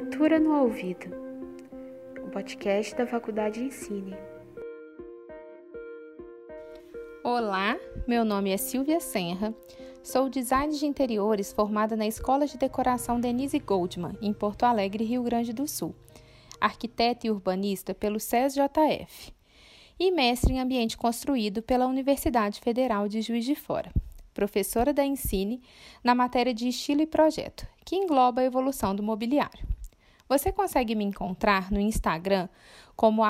Arquitetura no Ouvido, o podcast da Faculdade Ensine. Olá, meu nome é Silvia Senra, sou designer de interiores formada na Escola de Decoração Denise Goldman, em Porto Alegre, Rio Grande do Sul, arquiteta e urbanista pelo SESJF e mestre em ambiente construído pela Universidade Federal de Juiz de Fora professora da Ensine, na matéria de estilo e projeto, que engloba a evolução do mobiliário. Você consegue me encontrar no Instagram como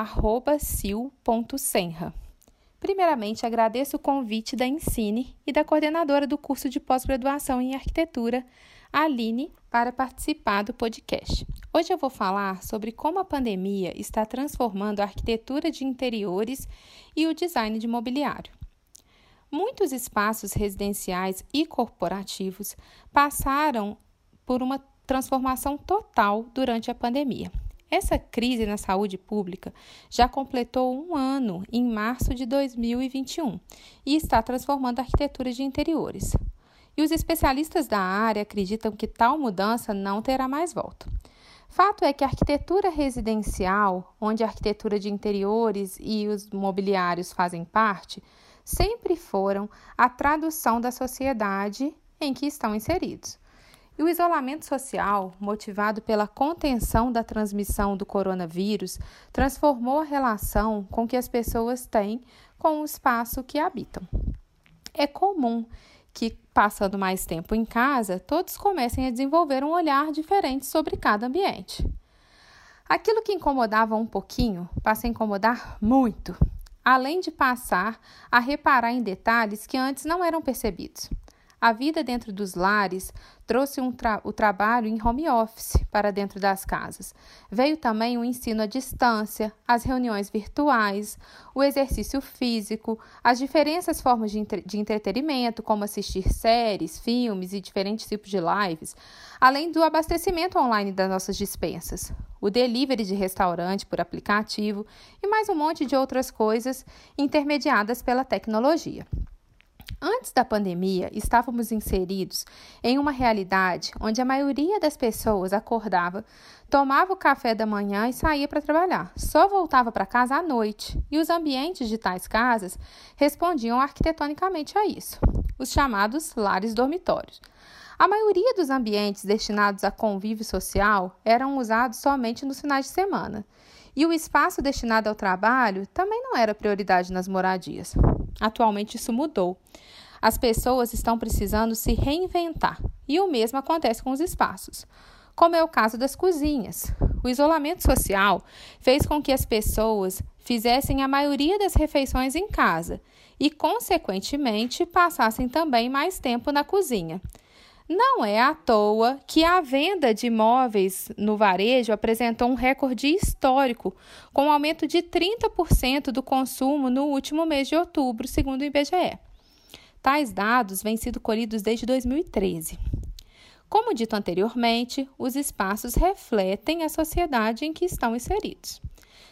sil.senra. Primeiramente, agradeço o convite da Ensine e da coordenadora do curso de pós-graduação em arquitetura, Aline, para participar do podcast. Hoje eu vou falar sobre como a pandemia está transformando a arquitetura de interiores e o design de mobiliário. Muitos espaços residenciais e corporativos passaram por uma transformação total durante a pandemia. Essa crise na saúde pública já completou um ano em março de 2021 e está transformando a arquitetura de interiores. E os especialistas da área acreditam que tal mudança não terá mais volta. Fato é que a arquitetura residencial, onde a arquitetura de interiores e os mobiliários fazem parte, sempre foram a tradução da sociedade em que estão inseridos. E o isolamento social, motivado pela contenção da transmissão do coronavírus, transformou a relação com que as pessoas têm com o espaço que habitam. É comum que, passando mais tempo em casa, todos comecem a desenvolver um olhar diferente sobre cada ambiente. Aquilo que incomodava um pouquinho passa a incomodar muito além de passar a reparar em detalhes que antes não eram percebidos. A vida dentro dos lares trouxe um tra o trabalho em home office para dentro das casas. Veio também o ensino à distância, as reuniões virtuais, o exercício físico, as diferentes formas de, entre de entretenimento, como assistir séries, filmes e diferentes tipos de lives, além do abastecimento online das nossas dispensas, o delivery de restaurante por aplicativo e mais um monte de outras coisas intermediadas pela tecnologia. Antes da pandemia, estávamos inseridos em uma realidade onde a maioria das pessoas acordava, tomava o café da manhã e saía para trabalhar. Só voltava para casa à noite, e os ambientes de tais casas respondiam arquitetonicamente a isso, os chamados lares dormitórios. A maioria dos ambientes destinados a convívio social eram usados somente nos finais de semana, e o espaço destinado ao trabalho também não era prioridade nas moradias. Atualmente isso mudou. As pessoas estão precisando se reinventar e o mesmo acontece com os espaços, como é o caso das cozinhas. O isolamento social fez com que as pessoas fizessem a maioria das refeições em casa e, consequentemente, passassem também mais tempo na cozinha. Não é à toa que a venda de imóveis no varejo apresentou um recorde histórico, com um aumento de 30% do consumo no último mês de outubro, segundo o IBGE. Tais dados vêm sido colhidos desde 2013. Como dito anteriormente, os espaços refletem a sociedade em que estão inseridos.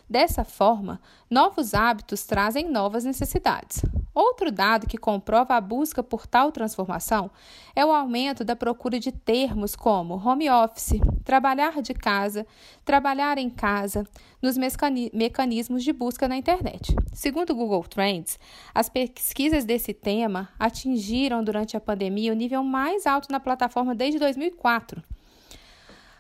Dessa forma, novos hábitos trazem novas necessidades. Outro dado que comprova a busca por tal transformação é o aumento da procura de termos como home office, trabalhar de casa, trabalhar em casa, nos mecanismos de busca na internet. Segundo o Google Trends, as pesquisas desse tema atingiram durante a pandemia o nível mais alto na plataforma desde 2004.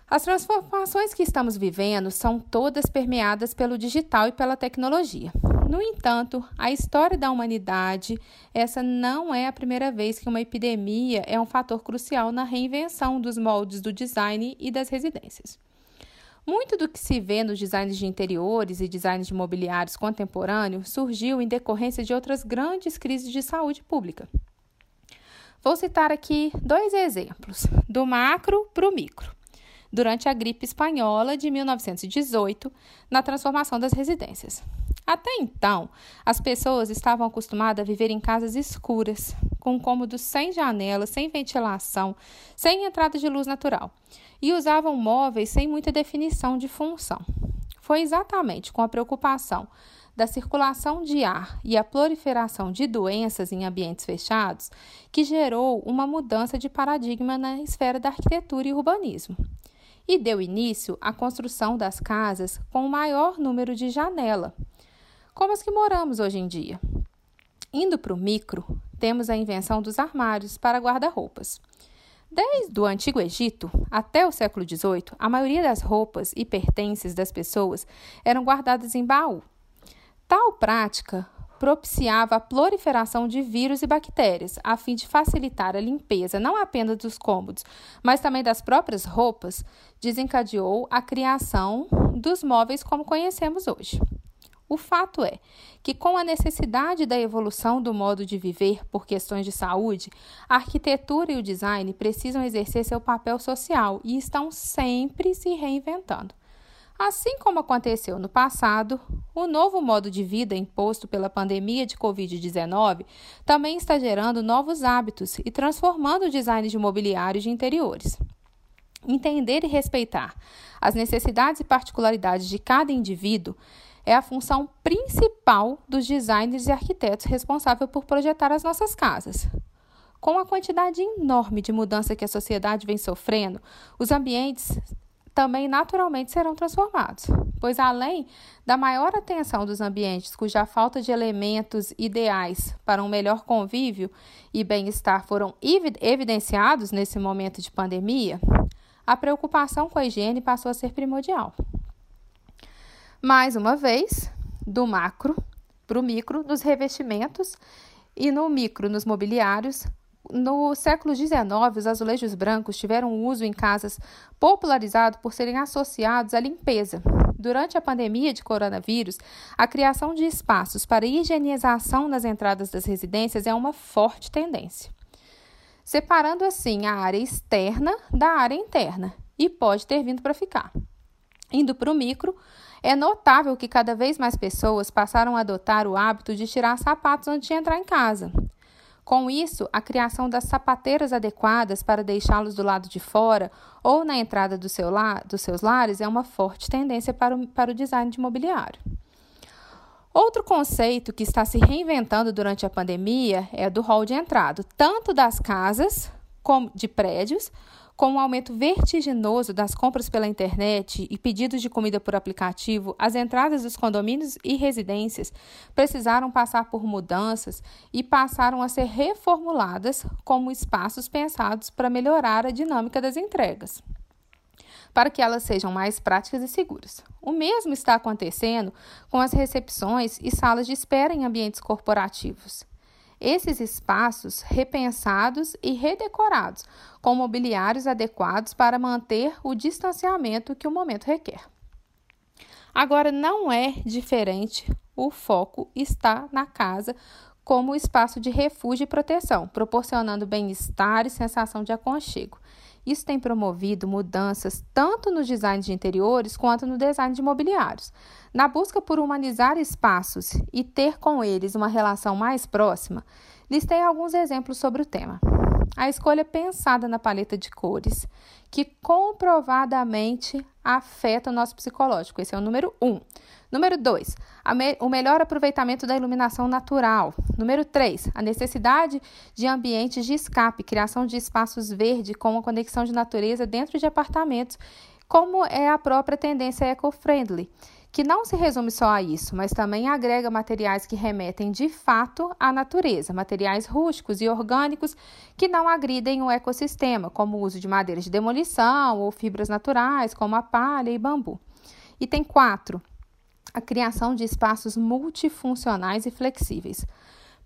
As transformações que estamos vivendo são todas permeadas pelo digital e pela tecnologia. No entanto, a história da humanidade, essa não é a primeira vez que uma epidemia é um fator crucial na reinvenção dos moldes do design e das residências. Muito do que se vê nos designs de interiores e designs de mobiliários contemporâneos surgiu em decorrência de outras grandes crises de saúde pública. Vou citar aqui dois exemplos, do macro para o micro durante a gripe espanhola de 1918, na transformação das residências. Até então, as pessoas estavam acostumadas a viver em casas escuras, com cômodos sem janelas, sem ventilação, sem entrada de luz natural, e usavam móveis sem muita definição de função. Foi exatamente com a preocupação da circulação de ar e a proliferação de doenças em ambientes fechados que gerou uma mudança de paradigma na esfera da arquitetura e urbanismo. E deu início à construção das casas com o maior número de janela, como as que moramos hoje em dia. Indo para o micro, temos a invenção dos armários para guarda-roupas. Desde o Antigo Egito até o século XVIII, a maioria das roupas e pertences das pessoas eram guardadas em baú. Tal prática propiciava a proliferação de vírus e bactérias, a fim de facilitar a limpeza não apenas dos cômodos, mas também das próprias roupas, desencadeou a criação dos móveis como conhecemos hoje. O fato é que, com a necessidade da evolução do modo de viver por questões de saúde, a arquitetura e o design precisam exercer seu papel social e estão sempre se reinventando. Assim como aconteceu no passado, o novo modo de vida imposto pela pandemia de Covid-19 também está gerando novos hábitos e transformando o design de mobiliário de interiores. Entender e respeitar as necessidades e particularidades de cada indivíduo é a função principal dos designers e arquitetos responsáveis por projetar as nossas casas. Com a quantidade enorme de mudança que a sociedade vem sofrendo, os ambientes também naturalmente serão transformados, pois além da maior atenção dos ambientes cuja falta de elementos ideais para um melhor convívio e bem-estar foram evidenciados nesse momento de pandemia, a preocupação com a higiene passou a ser primordial. Mais uma vez, do macro para o micro nos revestimentos e no micro nos mobiliários. No século XIX, os azulejos brancos tiveram uso em casas popularizado por serem associados à limpeza. Durante a pandemia de coronavírus, a criação de espaços para higienização nas entradas das residências é uma forte tendência, separando assim a área externa da área interna e pode ter vindo para ficar. Indo para o micro, é notável que cada vez mais pessoas passaram a adotar o hábito de tirar sapatos antes de entrar em casa. Com isso, a criação das sapateiras adequadas para deixá-los do lado de fora ou na entrada do seu lar, dos seus lares é uma forte tendência para o, para o design de mobiliário. Outro conceito que está se reinventando durante a pandemia é o do hall de entrada, tanto das casas como de prédios, com o aumento vertiginoso das compras pela internet e pedidos de comida por aplicativo, as entradas dos condomínios e residências precisaram passar por mudanças e passaram a ser reformuladas como espaços pensados para melhorar a dinâmica das entregas para que elas sejam mais práticas e seguras. O mesmo está acontecendo com as recepções e salas de espera em ambientes corporativos esses espaços repensados e redecorados, com mobiliários adequados para manter o distanciamento que o momento requer. Agora, não é diferente, o foco está na casa como espaço de refúgio e proteção, proporcionando bem-estar e sensação de aconchego. Isso tem promovido mudanças tanto no design de interiores quanto no design de mobiliários. Na busca por humanizar espaços e ter com eles uma relação mais próxima, listei alguns exemplos sobre o tema. A escolha pensada na paleta de cores, que comprovadamente afeta o nosso psicológico. Esse é o número um. Número 2, me o melhor aproveitamento da iluminação natural. Número 3, a necessidade de ambientes de escape, criação de espaços verdes com a conexão de natureza dentro de apartamentos, como é a própria tendência eco-friendly, que não se resume só a isso, mas também agrega materiais que remetem de fato à natureza, materiais rústicos e orgânicos que não agridem o ecossistema, como o uso de madeiras de demolição ou fibras naturais, como a palha e bambu. Item 4 a criação de espaços multifuncionais e flexíveis,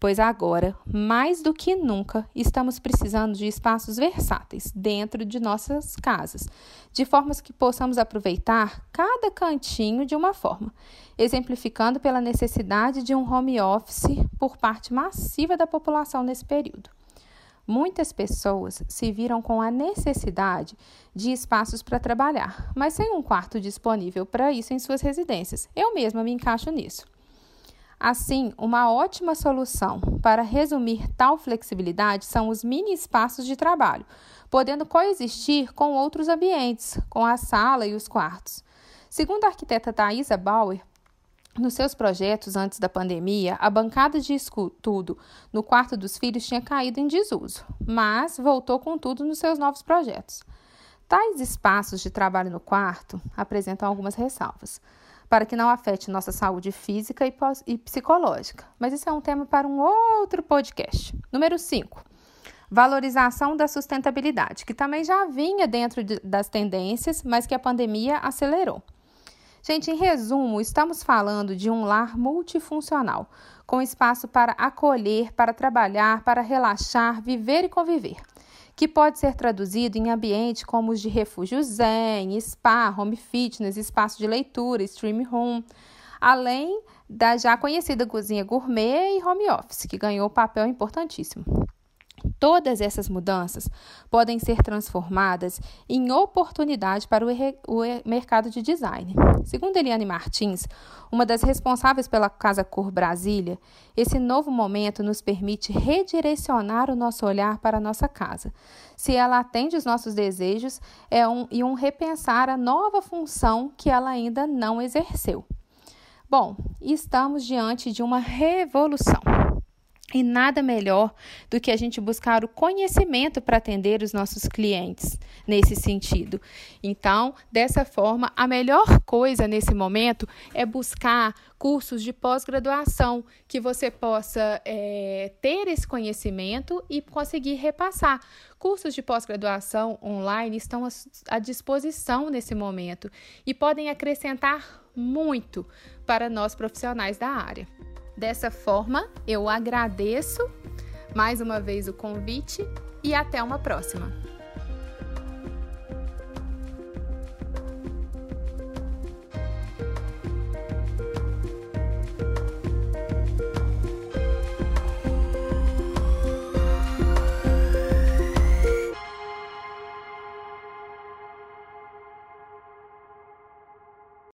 pois agora, mais do que nunca, estamos precisando de espaços versáteis dentro de nossas casas, de formas que possamos aproveitar cada cantinho de uma forma, exemplificando pela necessidade de um home office por parte massiva da população nesse período. Muitas pessoas se viram com a necessidade de espaços para trabalhar, mas sem um quarto disponível para isso em suas residências. Eu mesma me encaixo nisso. Assim, uma ótima solução para resumir tal flexibilidade são os mini espaços de trabalho, podendo coexistir com outros ambientes, com a sala e os quartos. Segundo a arquiteta Thaisa Bauer, nos seus projetos antes da pandemia, a bancada de estudo no quarto dos filhos tinha caído em desuso, mas voltou com tudo nos seus novos projetos. Tais espaços de trabalho no quarto apresentam algumas ressalvas, para que não afete nossa saúde física e psicológica. Mas isso é um tema para um outro podcast. Número 5. Valorização da sustentabilidade, que também já vinha dentro de, das tendências, mas que a pandemia acelerou. Gente, em resumo, estamos falando de um lar multifuncional, com espaço para acolher, para trabalhar, para relaxar, viver e conviver que pode ser traduzido em ambientes como os de refúgio zen, spa, home fitness, espaço de leitura, stream room, além da já conhecida cozinha gourmet e home office, que ganhou papel importantíssimo. Todas essas mudanças podem ser transformadas em oportunidade para o, o mercado de design. Segundo Eliane Martins, uma das responsáveis pela Casa Cor Brasília, esse novo momento nos permite redirecionar o nosso olhar para a nossa casa. Se ela atende os nossos desejos, é um, e um repensar a nova função que ela ainda não exerceu. Bom, estamos diante de uma revolução. E nada melhor do que a gente buscar o conhecimento para atender os nossos clientes nesse sentido. Então, dessa forma, a melhor coisa nesse momento é buscar cursos de pós-graduação que você possa é, ter esse conhecimento e conseguir repassar. Cursos de pós-graduação online estão à disposição nesse momento e podem acrescentar muito para nós profissionais da área. Dessa forma, eu agradeço mais uma vez o convite e até uma próxima.